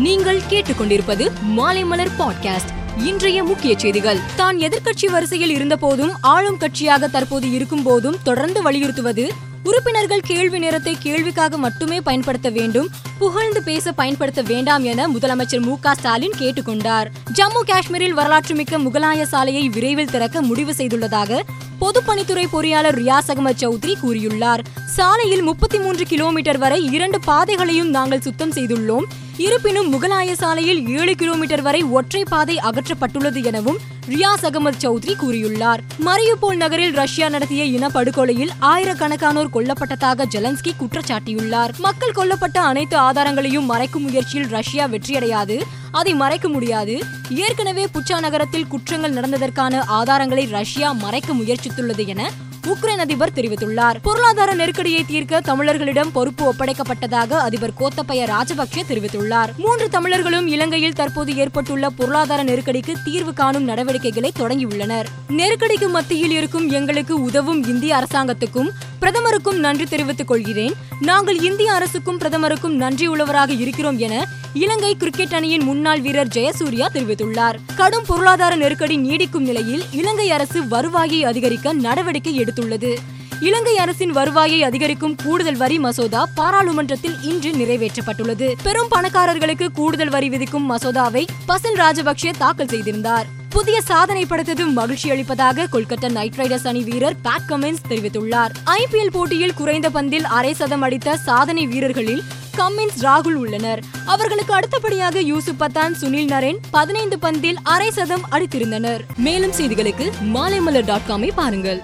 நீங்கள் கேட்டுக்கொண்டிருப்பது மாலைமலர் பாட்காஸ்ட். இன்றைய முக்கிய செய்திகள். தான் எதிர்க்கட்சி வரிசையில் இருந்தபோதும் ஆளும் கட்சியாக தற்போது இருக்கும் போதும் தொடர்ந்து வலியுறுத்துவது உறுப்பினர்கள் கேள்வி நேரத்தை கேள்விக்காக மட்டுமே பயன்படுத்த வேண்டும் புகழ்ந்து பேச பயன்படுத்த வேண்டாம் என முதலமைச்சர் மு ஸ்டாலின் கேட்டுக்கொண்டார். ஜம்மு காஷ்மீரில் வரலாற்றுமிக்க முகலாய சாலையை விரைவில் திறக்க முடிவு செய்துள்ளதாக பொதுப்பணித்துறை பொறியாளர் ரியாஸ் அகமது சௌத்ரி கூறியுள்ளார். சாலையில் முப்பத்தி மூன்று கிலோமீட்டர் வரை இரண்டு பாதைகளையும் நாங்கள் சுத்தம் செய்துள்ளோம். இருப்பினும் முகலாய சாலையில் ஏழு கிலோமீட்டர் வரை ஒற்றை பாதை அகற்றப்பட்டுள்ளது எனவும் ரியாஸ் அகமது சௌத்ரி கூறியுள்ளார். மரியுபோல் நகரில் ரஷ்யா நடத்திய இனப்படுகொலையில் ஆயிரக்கணக்கானோர் கொல்லப்பட்டதாக ஜெலன்ஸ்கி குற்றச்சாட்டியுள்ளார். மக்கள் கொல்லப்பட்ட அனைத்து ஆதாரங்களையும் மறைக்கும் முயற்சியில் ரஷ்யா வெற்றியடையாது. அதை மறைக்க முடியாது. ஏற்கனவே புச்சா நகரத்தில் குற்றங்கள் நடந்ததற்கான ஆதாரங்களை ரஷ்யா மறைக்க முயற்சித்துள்ளது என உக்ரைன் அதிபர் தெரிவித்துள்ளார். பொருளாதார நெருக்கடியை தீர்க்க தமிழர்களிடம் பொறுப்பு ஒப்படைக்கப்பட்டதாக அதிபர் கோத்தபய ராஜபக்சே தெரிவித்துள்ளார். மூன்று தமிழர்களும் இலங்கையில் தற்போது ஏற்பட்டுள்ள பொருளாதார நெருக்கடிக்கு தீர்வு காணும் நடவடிக்கைகளை தொடங்கியுள்ளனர். நெருக்கடிக்கு மத்தியில் இருக்கும் எங்களுக்கு உதவும் இந்திய அரசாங்கத்துக்கும் பிரதமருக்கும் நன்றி தெரிவித்துக் கொள்கிறேன். நாங்கள் இந்திய அரசுக்கும் பிரதமருக்கும் நன்றி உள்ளவராக இருக்கிறோம் என இலங்கை கிரிக்கெட் அணியின் முன்னாள் வீரர் ஜெயசூர்யா தெரிவித்துள்ளார். கடும் பொருளாதார நெருக்கடி நீடிக்கும் நிலையில் இலங்கை அரசு வருவாயை அதிகரிக்க நடவடிக்கை எடுத்துள்ளது. இலங்கை அரசின் வருவாயை அதிகரிக்கும் கூடுதல் வரி மசோதா பாராளுமன்றத்தில் இன்று நிறைவேற்றப்பட்டுள்ளது. பெரும் பணக்காரர்களுக்கு கூடுதல் வரி விதிக்கும் மசோதாவை பசல் ராஜபக்சே தாக்கல் செய்திருந்தார். புதிய சாதனை படைத்தது மகிழ்ச்சி அளிப்பதாக கொல்கத்தா நைட் ரைடர்ஸ் அணி வீரர் பேட் கமின்ஸ் தெரிவித்துள்ளார். ஐபிஎல் போட்டியில் குறைந்த பந்தில் அரை சதம் அடித்த சாதனை வீரர்களில் கம்மின்ஸ் ராகுல் உள்ளனர். அவர்களுக்கு அடுத்தபடியாக யூசுப் பத்தான் சுனில் நரேன் பதினைந்து பந்தில் அரை சதம் அடித்திருந்தனர். மேலும் செய்திகளுக்கு மாலைமலர் டாட் காமை பாருங்கள்.